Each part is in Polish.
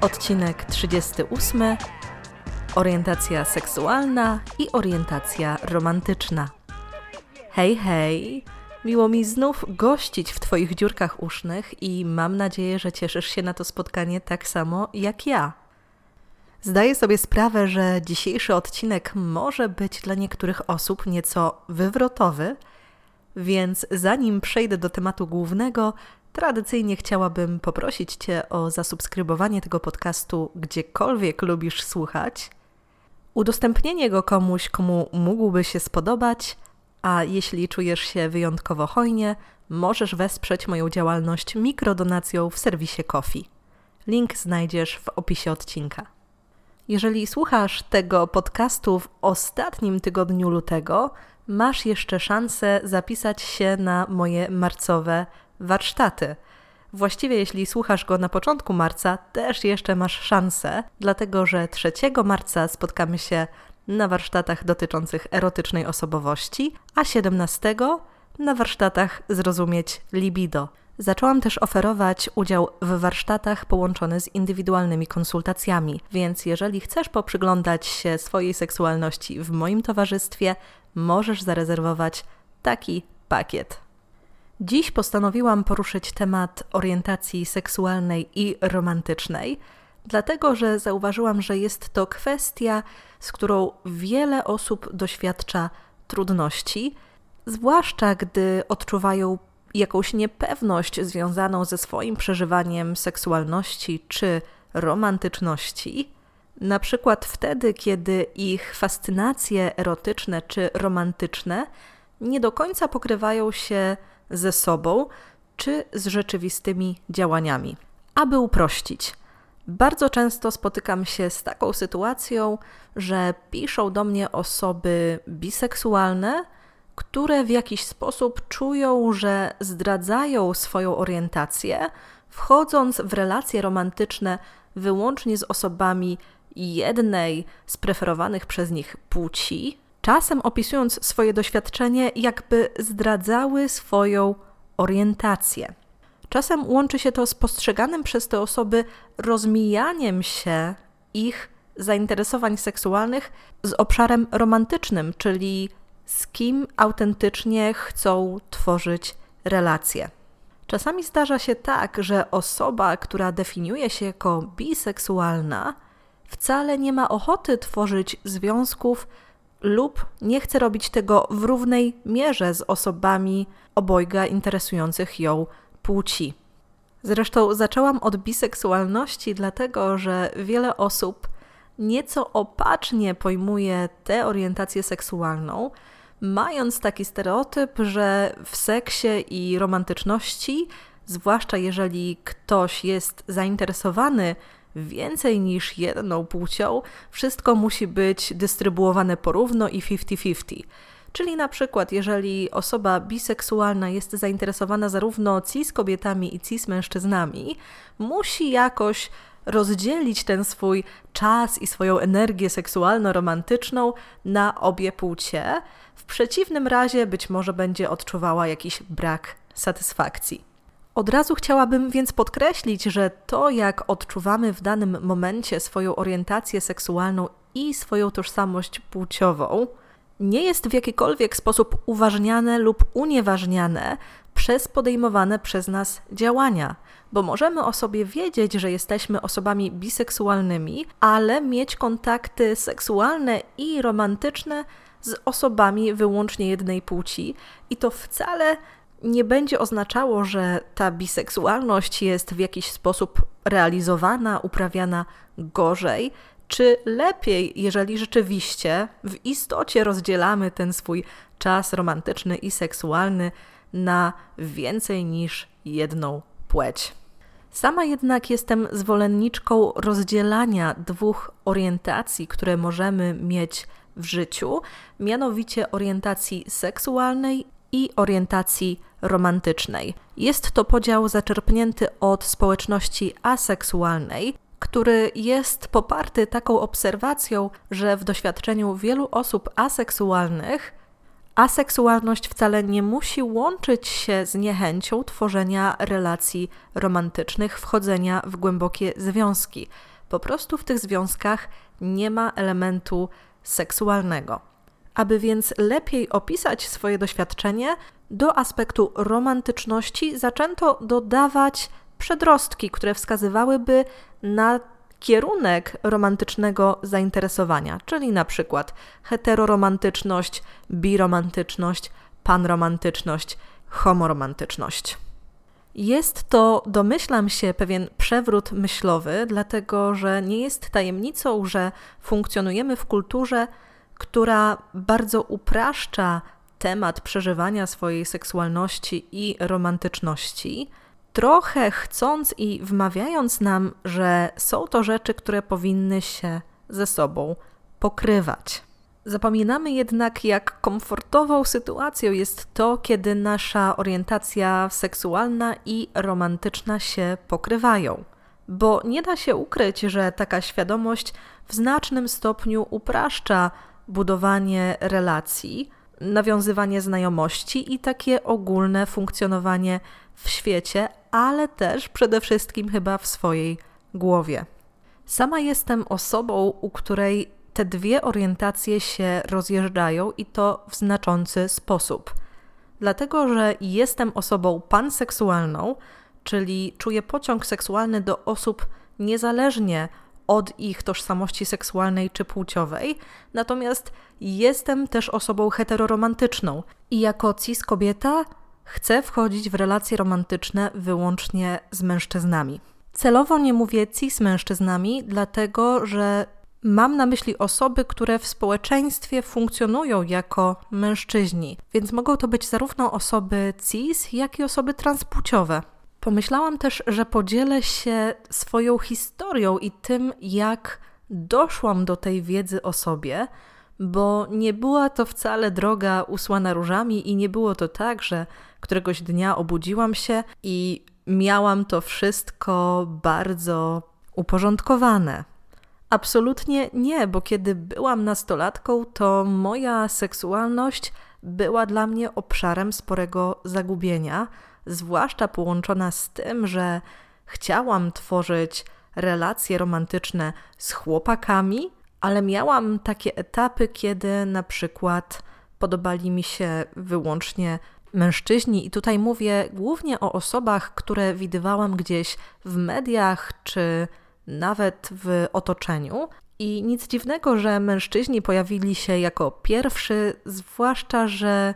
Odcinek 38. Orientacja seksualna i orientacja romantyczna. Hej, hej! Miło mi znów gościć w Twoich dziurkach usznych i mam nadzieję, że cieszysz się na to spotkanie tak samo jak ja. Zdaję sobie sprawę, że dzisiejszy odcinek może być dla niektórych osób nieco wywrotowy, więc zanim przejdę do tematu głównego, tradycyjnie chciałabym poprosić Cię o zasubskrybowanie tego podcastu gdziekolwiek lubisz słuchać, udostępnienie go komuś, komu mógłby się spodobać, a jeśli czujesz się wyjątkowo hojnie, możesz wesprzeć moją działalność mikrodonacją w serwisie Kofi. Link znajdziesz w opisie odcinka. Jeżeli słuchasz tego podcastu w ostatnim tygodniu lutego, masz jeszcze szansę zapisać się na moje marcowe warsztaty. Właściwie, jeśli słuchasz go na początku marca, też jeszcze masz szansę, dlatego że 3 marca spotkamy się na warsztatach dotyczących erotycznej osobowości, a 17 na warsztatach Zrozumieć Libido. Zaczęłam też oferować udział w warsztatach połączone z indywidualnymi konsultacjami, więc jeżeli chcesz poprzyglądać się swojej seksualności w moim towarzystwie, możesz zarezerwować taki pakiet. Dziś postanowiłam poruszyć temat orientacji seksualnej i romantycznej, dlatego że zauważyłam, że jest to kwestia, z którą wiele osób doświadcza trudności, zwłaszcza gdy odczuwają jakąś niepewność związaną ze swoim przeżywaniem seksualności czy romantyczności. Na przykład wtedy, kiedy ich fascynacje erotyczne czy romantyczne nie do końca pokrywają się ze sobą czy z rzeczywistymi działaniami. Aby uprościć, bardzo często spotykam się z taką sytuacją, że piszą do mnie osoby biseksualne, które w jakiś sposób czują, że zdradzają swoją orientację, wchodząc w relacje romantyczne wyłącznie z osobami jednej z preferowanych przez nich płci, czasem opisując swoje doświadczenie, jakby zdradzały swoją orientację. Czasem łączy się to z postrzeganym przez te osoby rozmijaniem się ich zainteresowań seksualnych z obszarem romantycznym, czyli z kim autentycznie chcą tworzyć relacje. Czasami zdarza się tak, że osoba, która definiuje się jako biseksualna, wcale nie ma ochoty tworzyć związków lub nie chce robić tego w równej mierze z osobami obojga interesujących ją płci. Zresztą zaczęłam od biseksualności, dlatego że wiele osób nieco opacznie pojmuje tę orientację seksualną, mając taki stereotyp, że w seksie i romantyczności, zwłaszcza jeżeli ktoś jest zainteresowany więcej niż jedną płcią, wszystko musi być dystrybuowane porówno i 50-50. Czyli na przykład, jeżeli osoba biseksualna jest zainteresowana zarówno cis kobietami i cis mężczyznami, musi jakoś rozdzielić ten swój czas i swoją energię seksualno-romantyczną na obie płcie. W przeciwnym razie być może będzie odczuwała jakiś brak satysfakcji. Od razu chciałabym więc podkreślić, że to, jak odczuwamy w danym momencie swoją orientację seksualną i swoją tożsamość płciową, nie jest w jakikolwiek sposób uważniane lub unieważniane przez podejmowane przez nas działania, bo możemy o sobie wiedzieć, że jesteśmy osobami biseksualnymi, ale mieć kontakty seksualne i romantyczne z osobami wyłącznie jednej płci, i to wcale nie będzie oznaczało, że ta biseksualność jest w jakiś sposób realizowana, uprawiana gorzej, czy lepiej, jeżeli rzeczywiście w istocie rozdzielamy ten swój czas romantyczny i seksualny na więcej niż jedną płeć. Sama jednak jestem zwolenniczką rozdzielania dwóch orientacji, które możemy mieć w życiu, mianowicie orientacji seksualnej i orientacji romantycznej. Jest to podział zaczerpnięty od społeczności aseksualnej, który jest poparty taką obserwacją, że w doświadczeniu wielu osób aseksualnych aseksualność wcale nie musi łączyć się z niechęcią tworzenia relacji romantycznych, wchodzenia w głębokie związki. Po prostu w tych związkach nie ma elementu seksualnego. Aby więc lepiej opisać swoje doświadczenie, do aspektu romantyczności zaczęto dodawać przedrostki, które wskazywałyby na kierunek romantycznego zainteresowania, czyli na przykład heteroromantyczność, biromantyczność, panromantyczność, homoromantyczność. Jest to, domyślam się, pewien przewrót myślowy, dlatego że nie jest tajemnicą, że funkcjonujemy w kulturze, która bardzo upraszcza temat przeżywania swojej seksualności i romantyczności, trochę chcąc i wmawiając nam, że są to rzeczy, które powinny się ze sobą pokrywać. Zapominamy jednak, jak komfortową sytuacją jest to, kiedy nasza orientacja seksualna i romantyczna się pokrywają. Bo nie da się ukryć, że taka świadomość w znacznym stopniu upraszcza budowanie relacji, nawiązywanie znajomości i takie ogólne funkcjonowanie w świecie, ale też przede wszystkim chyba w swojej głowie. Sama jestem osobą, u której te dwie orientacje się rozjeżdżają i to w znaczący sposób. Dlatego, że jestem osobą panseksualną, czyli czuję pociąg seksualny do osób niezależnie od ich tożsamości seksualnej czy płciowej, natomiast jestem też osobą heteroromantyczną i jako cis kobieta chcę wchodzić w relacje romantyczne wyłącznie z mężczyznami. Celowo nie mówię cis mężczyznami, dlatego że mam na myśli osoby, które w społeczeństwie funkcjonują jako mężczyźni, więc mogą to być zarówno osoby cis, jak i osoby transpłciowe. Pomyślałam też, że podzielę się swoją historią i tym, jak doszłam do tej wiedzy o sobie, bo nie była to wcale droga usłana różami i nie było to tak, że któregoś dnia obudziłam się i miałam to wszystko bardzo uporządkowane. Absolutnie nie, bo kiedy byłam nastolatką, to moja seksualność była dla mnie obszarem sporego zagubienia zwłaszcza połączona z tym, że chciałam tworzyć relacje romantyczne z chłopakami, ale miałam takie etapy, kiedy na przykład podobali mi się wyłącznie mężczyźni, i tutaj mówię głównie o osobach, które widywałam gdzieś w mediach czy nawet w otoczeniu. I nic dziwnego, że mężczyźni pojawili się jako pierwszy, zwłaszcza, że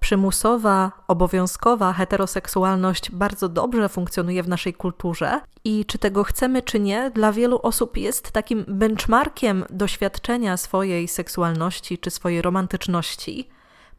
przymusowa, obowiązkowa heteroseksualność bardzo dobrze funkcjonuje w naszej kulturze i czy tego chcemy, czy nie, dla wielu osób jest takim benchmarkiem doświadczenia swojej seksualności czy swojej romantyczności,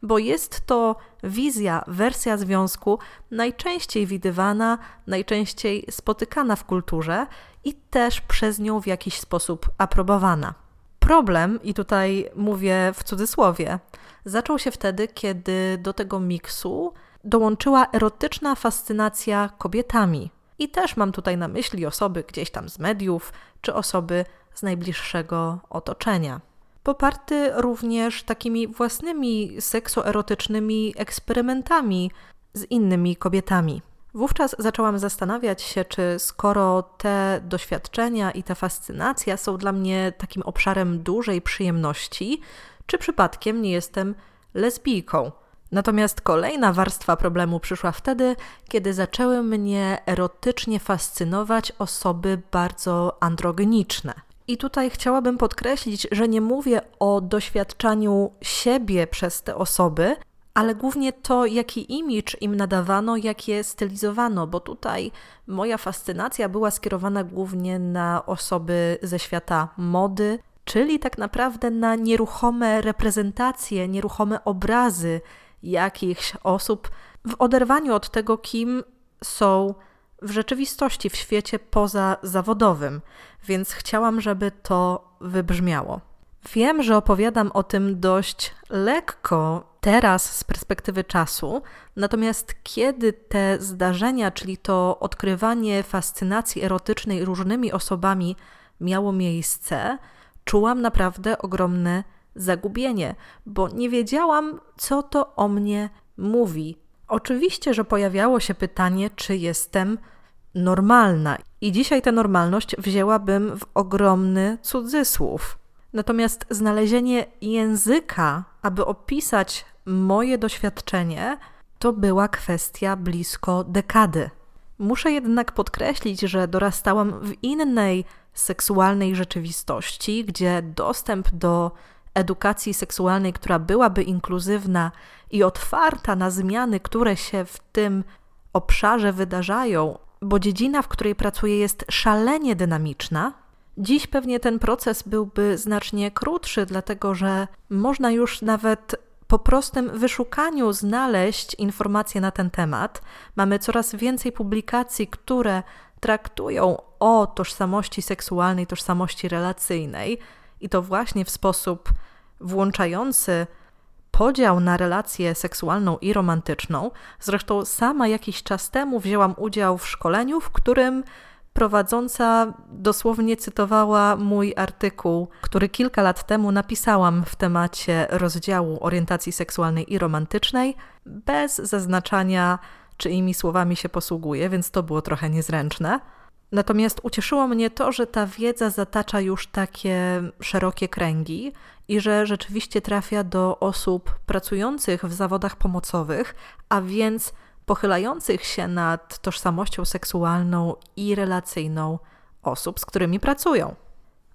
bo jest to wizja, wersja związku najczęściej widywana, najczęściej spotykana w kulturze i też przez nią w jakiś sposób aprobowana. Problem, i tutaj mówię w cudzysłowie, zaczął się wtedy, kiedy do tego miksu dołączyła erotyczna fascynacja kobietami. I też mam tutaj na myśli osoby gdzieś tam z mediów, czy osoby z najbliższego otoczenia. Poparty również takimi własnymi seksoerotycznymi eksperymentami z innymi kobietami. Wówczas zaczęłam zastanawiać się, czy skoro te doświadczenia i ta fascynacja są dla mnie takim obszarem dużej przyjemności, czy przypadkiem nie jestem lesbijką. Natomiast kolejna warstwa problemu przyszła wtedy, kiedy zaczęły mnie erotycznie fascynować osoby bardzo androgeniczne. I tutaj chciałabym podkreślić, że nie mówię o doświadczaniu siebie przez te osoby, ale głównie to, jaki imidż im nadawano, jak je stylizowano, bo tutaj moja fascynacja była skierowana głównie na osoby ze świata mody, czyli tak naprawdę na nieruchome reprezentacje, nieruchome obrazy jakichś osób w oderwaniu od tego, kim są w rzeczywistości, w świecie pozazawodowym, więc chciałam, żeby to wybrzmiało. Wiem, że opowiadam o tym dość lekko teraz z perspektywy czasu, natomiast kiedy te zdarzenia, czyli to odkrywanie fascynacji erotycznej różnymi osobami miało miejsce, czułam naprawdę ogromne zagubienie, bo nie wiedziałam, co to o mnie mówi. Oczywiście, że pojawiało się pytanie, czy jestem normalna. I dzisiaj tę normalność wzięłabym w ogromny cudzysłów. Natomiast znalezienie języka, aby opisać moje doświadczenie, to była kwestia blisko dekady. Muszę jednak podkreślić, że dorastałam w innej seksualnej rzeczywistości, gdzie dostęp do edukacji seksualnej, która byłaby inkluzywna i otwarta na zmiany, które się w tym obszarze wydarzają, bo dziedzina, w której pracuję, jest szalenie dynamiczna. Dziś pewnie ten proces byłby znacznie krótszy, dlatego że można już nawet po prostym wyszukaniu znaleźć informacje na ten temat. Mamy coraz więcej publikacji, które traktują o tożsamości seksualnej, tożsamości relacyjnej i to właśnie w sposób włączający podział na relację seksualną i romantyczną. Zresztą sama jakiś czas temu wzięłam udział w szkoleniu, w którym prowadząca dosłownie cytowała mój artykuł, który kilka lat temu napisałam w temacie rozdziału orientacji seksualnej i romantycznej, bez zaznaczania, czyimi słowami się posługuje, więc to było trochę niezręczne. Natomiast ucieszyło mnie to, że ta wiedza zatacza już takie szerokie kręgi i że rzeczywiście trafia do osób pracujących w zawodach pomocowych, a więc pochylających się nad tożsamością seksualną i relacyjną osób, z którymi pracują.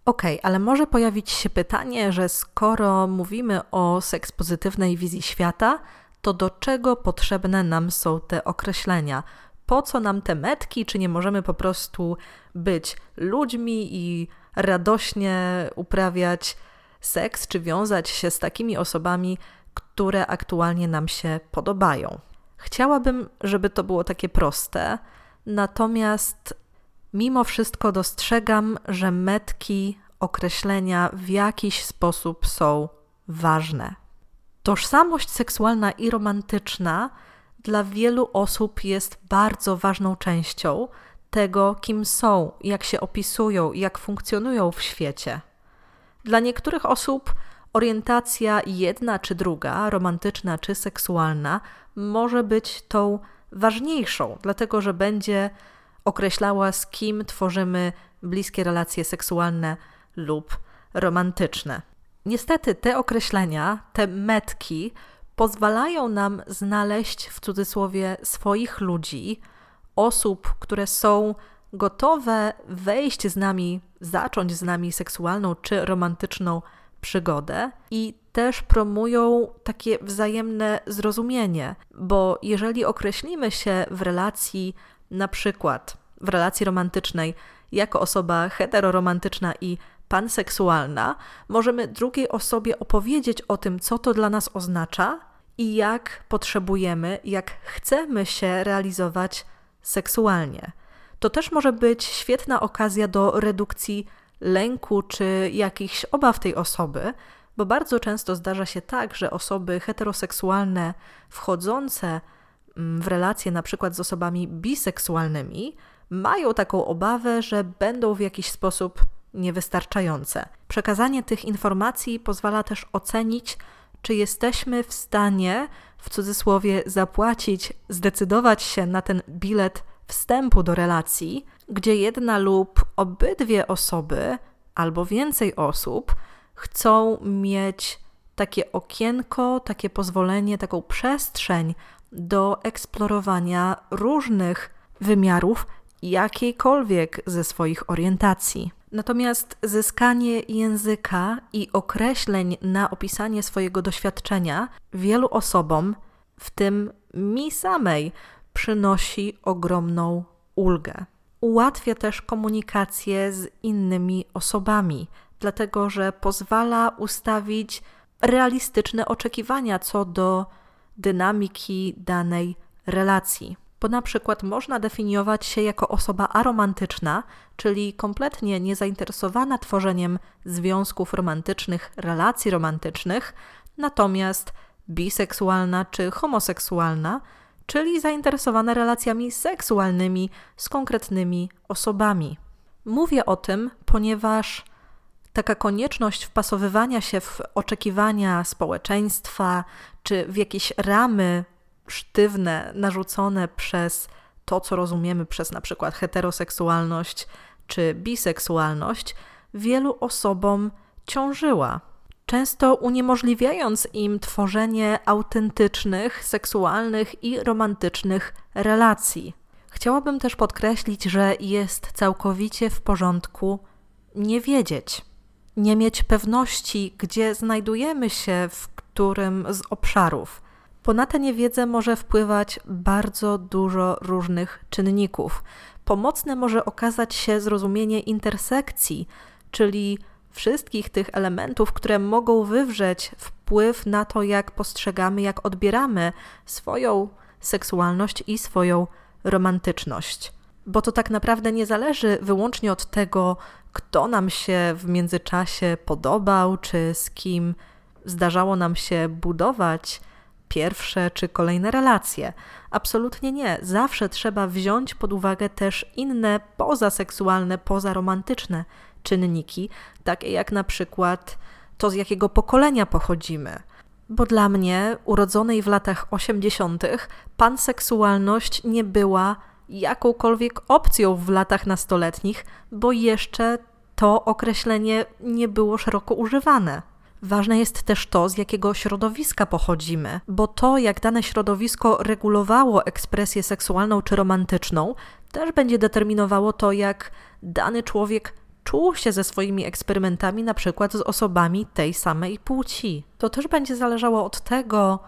Ok, ale może pojawić się pytanie, że skoro mówimy o seks pozytywnej wizji świata, to do czego potrzebne nam są te określenia? Po co nam te metki? Czy nie możemy po prostu być ludźmi i radośnie uprawiać seks, czy wiązać się z takimi osobami, które aktualnie nam się podobają? Chciałabym, żeby to było takie proste, natomiast mimo wszystko dostrzegam, że metki, określenia w jakiś sposób są ważne. Tożsamość seksualna i romantyczna dla wielu osób jest bardzo ważną częścią tego, kim są, jak się opisują, jak funkcjonują w świecie. Dla niektórych osób orientacja jedna czy druga, romantyczna czy seksualna, może być tą ważniejszą, dlatego że będzie określała, z kim tworzymy bliskie relacje seksualne lub romantyczne. Niestety te określenia, te metki pozwalają nam znaleźć w cudzysłowie swoich ludzi, osób, które są gotowe wejść z nami, zacząć z nami seksualną czy romantyczną przygodę i też promują takie wzajemne zrozumienie, bo jeżeli określimy się w relacji, na przykład w relacji romantycznej, jako osoba heteroromantyczna i panseksualna, możemy drugiej osobie opowiedzieć o tym, co to dla nas oznacza i jak potrzebujemy, jak chcemy się realizować seksualnie. To też może być świetna okazja do redukcji lęku czy jakichś obaw tej osoby, bo bardzo często zdarza się tak, że osoby heteroseksualne wchodzące mm, w relacje na przykład z osobami biseksualnymi mają taką obawę, że będą w jakiś sposób niewystarczające. Przekazanie tych informacji pozwala też ocenić, czy jesteśmy w stanie, w cudzysłowie, zapłacić, zdecydować się na ten bilet wstępu do relacji, gdzie jedna lub obydwie osoby albo więcej osób chcą mieć takie okienko, takie pozwolenie, taką przestrzeń do eksplorowania różnych wymiarów jakiejkolwiek ze swoich orientacji. Natomiast zyskanie języka i określeń na opisanie swojego doświadczenia wielu osobom, w tym mi samej, przynosi ogromną ulgę. Ułatwia też komunikację z innymi osobami, dlatego że pozwala ustawić realistyczne oczekiwania co do dynamiki danej relacji. bo na przykład można definiować się jako osoba aromantyczna, czyli kompletnie niezainteresowana tworzeniem związków romantycznych, relacji romantycznych, natomiast biseksualna czy homoseksualna, czyli zainteresowana relacjami seksualnymi z konkretnymi osobami. Mówię o tym, ponieważ taka konieczność wpasowywania się w oczekiwania społeczeństwa czy w jakieś ramy sztywne, narzucone przez to, co rozumiemy przez na przykład heteroseksualność czy biseksualność, wielu osobom ciążyła. Często uniemożliwiając im tworzenie autentycznych, seksualnych i romantycznych relacji. Chciałabym też podkreślić, że jest całkowicie w porządku nie wiedzieć, nie mieć pewności, gdzie znajdujemy się w którym z obszarów bo na tę niewiedzę może wpływać bardzo dużo różnych czynników. Pomocne może okazać się zrozumienie intersekcji, czyli wszystkich tych elementów, które mogą wywrzeć wpływ na to, jak postrzegamy, jak odbieramy swoją seksualność i swoją romantyczność. Bo to tak naprawdę nie zależy wyłącznie od tego, kto nam się w międzyczasie podobał, czy z kim zdarzało nam się budować pierwsze czy kolejne relacje. Absolutnie nie. Zawsze trzeba wziąć pod uwagę też inne pozaseksualne, pozaromantyczne czynniki, takie jak na przykład to, z jakiego pokolenia pochodzimy. Bo dla mnie, urodzonej w latach 80., panseksualność nie była jakąkolwiek opcją w latach nastoletnich, bo jeszcze to określenie nie było szeroko używane. Ważne jest też to, z jakiego środowiska pochodzimy, bo to, jak dane środowisko regulowało ekspresję seksualną czy romantyczną, też będzie determinowało to, jak dany człowiek czuł się ze swoimi eksperymentami, na przykład z osobami tej samej płci. To też będzie zależało od tego,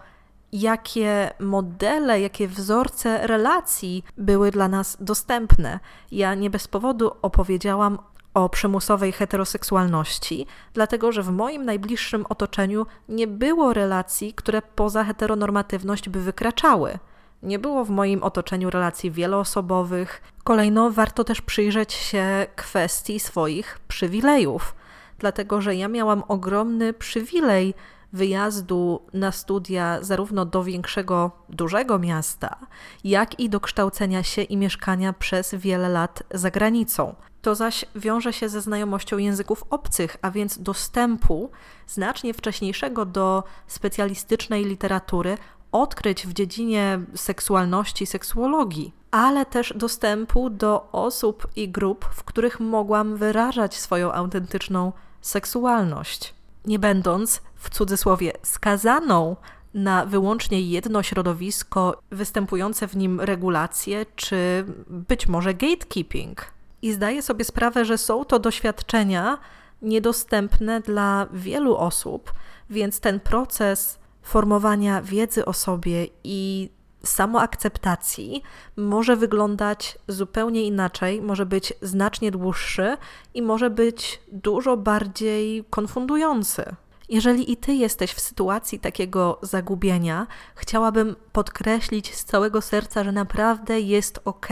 jakie modele, jakie wzorce relacji były dla nas dostępne. Ja nie bez powodu opowiedziałam o przymusowej heteroseksualności, dlatego że w moim najbliższym otoczeniu nie było relacji, które poza heteronormatywność by wykraczały. Nie było w moim otoczeniu relacji wieloosobowych. Kolejno warto też przyjrzeć się kwestii swoich przywilejów, dlatego że ja miałam ogromny przywilej wyjazdu na studia zarówno do większego, dużego miasta, jak i do kształcenia się i mieszkania przez wiele lat za granicą. To zaś wiąże się ze znajomością języków obcych, a więc dostępu znacznie wcześniejszego do specjalistycznej literatury, odkryć w dziedzinie seksualności, seksuologii, ale też dostępu do osób i grup, w których mogłam wyrażać swoją autentyczną seksualność, nie będąc w cudzysłowie skazaną na wyłącznie jedno środowisko, występujące w nim regulacje, czy być może gatekeeping. I zdaję sobie sprawę, że są to doświadczenia niedostępne dla wielu osób, więc ten proces formowania wiedzy o sobie i samoakceptacji może wyglądać zupełnie inaczej, może być znacznie dłuższy i może być dużo bardziej konfundujący. Jeżeli i ty jesteś w sytuacji takiego zagubienia, chciałabym podkreślić z całego serca, że naprawdę jest ok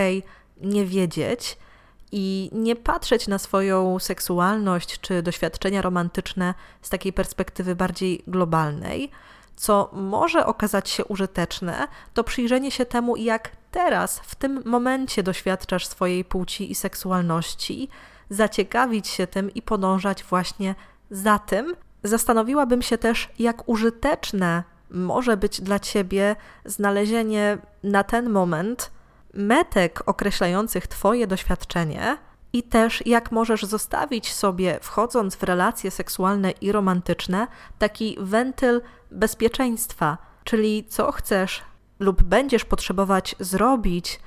nie wiedzieć i nie patrzeć na swoją seksualność czy doświadczenia romantyczne z takiej perspektywy bardziej globalnej. Co może okazać się użyteczne, to przyjrzenie się temu, jak teraz, w tym momencie doświadczasz swojej płci i seksualności, zaciekawić się tym i podążać właśnie za tym. Zastanowiłabym się też, jak użyteczne może być dla ciebie znalezienie na ten moment metek określających Twoje doświadczenie i też jak możesz zostawić sobie, wchodząc w relacje seksualne i romantyczne, taki wentyl bezpieczeństwa, czyli co chcesz lub będziesz potrzebować zrobić,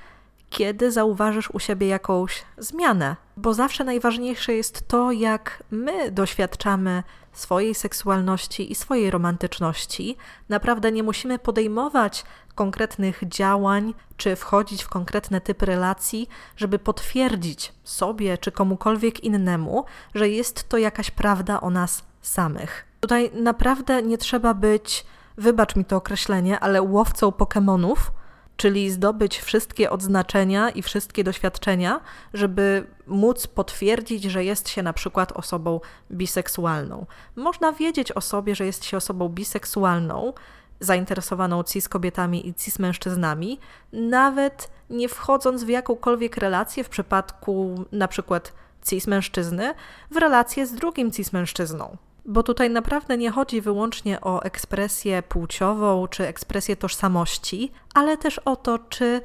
kiedy zauważysz u siebie jakąś zmianę. Bo zawsze najważniejsze jest to, jak my doświadczamy swojej seksualności i swojej romantyczności. Naprawdę nie musimy podejmować konkretnych działań czy wchodzić w konkretne typy relacji, żeby potwierdzić sobie czy komukolwiek innemu, że jest to jakaś prawda o nas samych. Tutaj naprawdę nie trzeba być, wybacz mi to określenie, ale łowcą Pokemonów, czyli zdobyć wszystkie odznaczenia i wszystkie doświadczenia, żeby móc potwierdzić, że jest się na przykład osobą biseksualną. Można wiedzieć o sobie, że jest się osobą biseksualną, zainteresowaną cis kobietami i cis mężczyznami, nawet nie wchodząc w jakąkolwiek relację w przypadku na przykład cis mężczyzny w relację z drugim cis mężczyzną. Bo tutaj naprawdę nie chodzi wyłącznie o ekspresję płciową czy ekspresję tożsamości, ale też o to, czy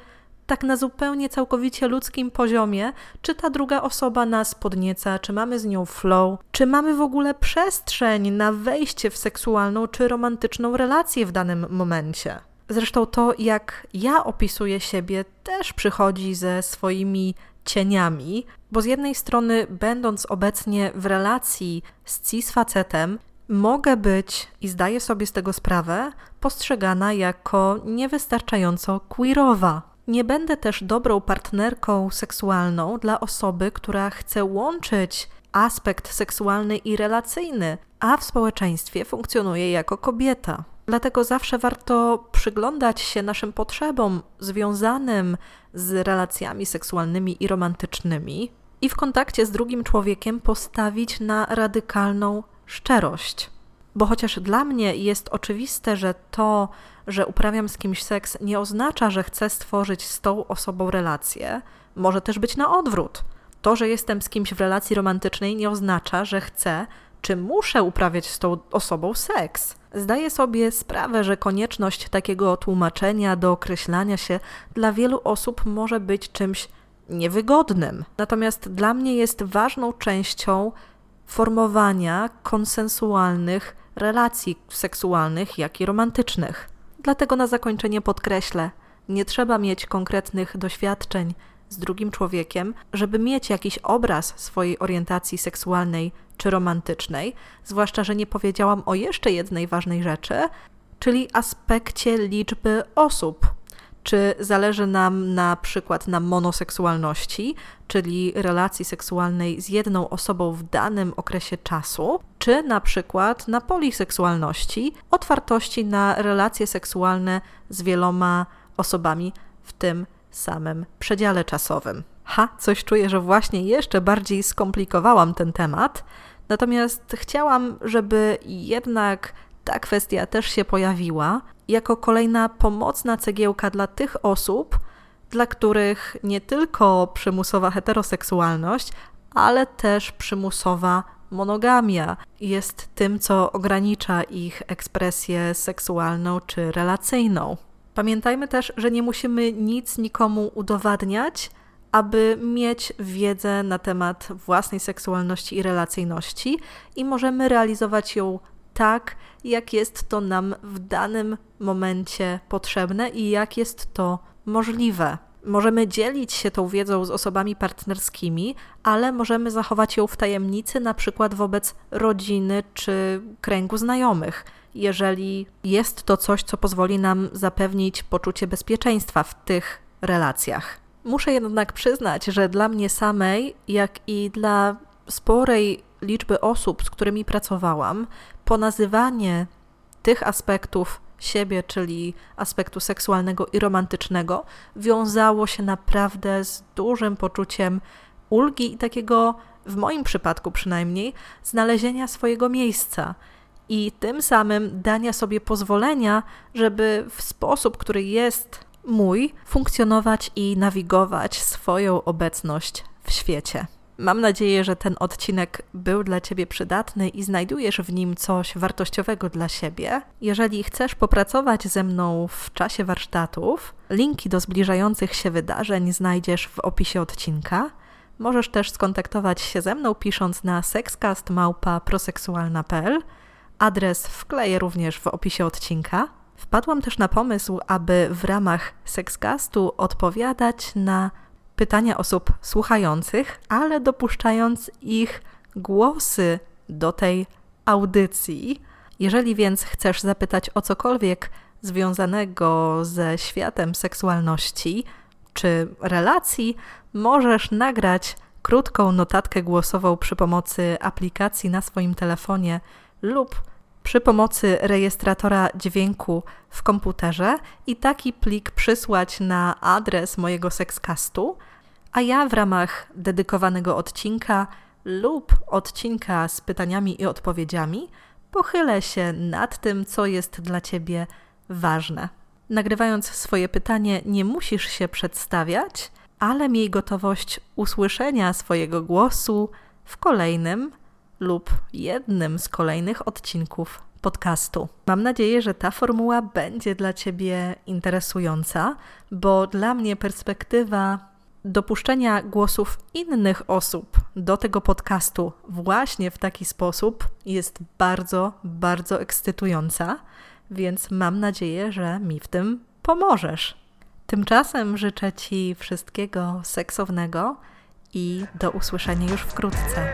tak na zupełnie całkowicie ludzkim poziomie, czy ta druga osoba nas podnieca, czy mamy z nią flow, czy mamy w ogóle przestrzeń na wejście w seksualną czy romantyczną relację w danym momencie. Zresztą to, jak ja opisuję siebie, też przychodzi ze swoimi cieniami, bo z jednej strony, będąc obecnie w relacji z cis facetem, mogę być i zdaję sobie z tego sprawę, postrzegana jako niewystarczająco queerowa. Nie będę też dobrą partnerką seksualną dla osoby, która chce łączyć aspekt seksualny i relacyjny, a w społeczeństwie funkcjonuje jako kobieta. Dlatego zawsze warto przyglądać się naszym potrzebom związanym z relacjami seksualnymi i romantycznymi i w kontakcie z drugim człowiekiem postawić na radykalną szczerość. Bo chociaż dla mnie jest oczywiste, że to, że uprawiam z kimś seks, nie oznacza, że chcę stworzyć z tą osobą relację, może też być na odwrót. To, że jestem z kimś w relacji romantycznej, nie oznacza, że chcę czy muszę uprawiać z tą osobą seks. Zdaję sobie sprawę, że konieczność takiego tłumaczenia, dookreślania się dla wielu osób może być czymś niewygodnym. Natomiast dla mnie jest ważną częścią formowania konsensualnych relacji seksualnych, jak i romantycznych. Dlatego na zakończenie podkreślę: nie trzeba mieć konkretnych doświadczeń z drugim człowiekiem, żeby mieć jakiś obraz swojej orientacji seksualnej czy romantycznej, zwłaszcza, że nie powiedziałam o jeszcze jednej ważnej rzeczy, czyli aspekcie liczby osób. Czy zależy nam na przykład na monoseksualności, czyli relacji seksualnej z jedną osobą w danym okresie czasu, czy na przykład na poliseksualności, otwartości na relacje seksualne z wieloma osobami w tym samym przedziale czasowym. Ha, coś czuję, że właśnie jeszcze bardziej skomplikowałam ten temat, natomiast chciałam, żeby jednak ta kwestia też się pojawiła jako kolejna pomocna cegiełka dla tych osób, dla których nie tylko przymusowa heteroseksualność, ale też przymusowa monogamia jest tym, co ogranicza ich ekspresję seksualną czy relacyjną. Pamiętajmy też, że nie musimy nic nikomu udowadniać, aby mieć wiedzę na temat własnej seksualności i relacyjności, i możemy realizować ją tak, jak jest to nam w danym momencie potrzebne i jak jest to możliwe. Możemy dzielić się tą wiedzą z osobami partnerskimi, ale możemy zachować ją w tajemnicy, na przykład wobec rodziny czy kręgu znajomych jeżeli jest to coś, co pozwoli nam zapewnić poczucie bezpieczeństwa w tych relacjach. Muszę jednak przyznać, że dla mnie samej, jak i dla sporej liczby osób, z którymi pracowałam, ponazywanie tych aspektów siebie, czyli aspektu seksualnego i romantycznego, wiązało się naprawdę z dużym poczuciem ulgi i takiego, w moim przypadku przynajmniej, znalezienia swojego miejsca i tym samym dania sobie pozwolenia, żeby w sposób, który jest mój, funkcjonować i nawigować swoją obecność w świecie. Mam nadzieję, że ten odcinek był dla Ciebie przydatny i znajdujesz w nim coś wartościowego dla siebie. Jeżeli chcesz popracować ze mną w czasie warsztatów, linki do zbliżających się wydarzeń znajdziesz w opisie odcinka. Możesz też skontaktować się ze mną pisząc na sexcastmałpa.proseksualna.pl Adres wkleję również w opisie odcinka. Wpadłam też na pomysł, aby w ramach Sexcastu odpowiadać na pytania osób słuchających, ale dopuszczając ich głosy do tej audycji. Jeżeli więc chcesz zapytać o cokolwiek związanego ze światem seksualności czy relacji, możesz nagrać krótką notatkę głosową przy pomocy aplikacji na swoim telefonie lub przy pomocy rejestratora dźwięku w komputerze i taki plik przysłać na adres mojego sexcastu, a ja w ramach dedykowanego odcinka lub odcinka z pytaniami i odpowiedziami pochylę się nad tym, co jest dla Ciebie ważne. Nagrywając swoje pytanie, nie musisz się przedstawiać, ale miej gotowość usłyszenia swojego głosu w kolejnym lub jednym z kolejnych odcinków podcastu. Mam nadzieję, że ta formuła będzie dla Ciebie interesująca, bo dla mnie perspektywa dopuszczenia głosów innych osób do tego podcastu właśnie w taki sposób jest bardzo, bardzo ekscytująca, więc mam nadzieję, że mi w tym pomożesz. Tymczasem życzę Ci wszystkiego seksownego i do usłyszenia już wkrótce.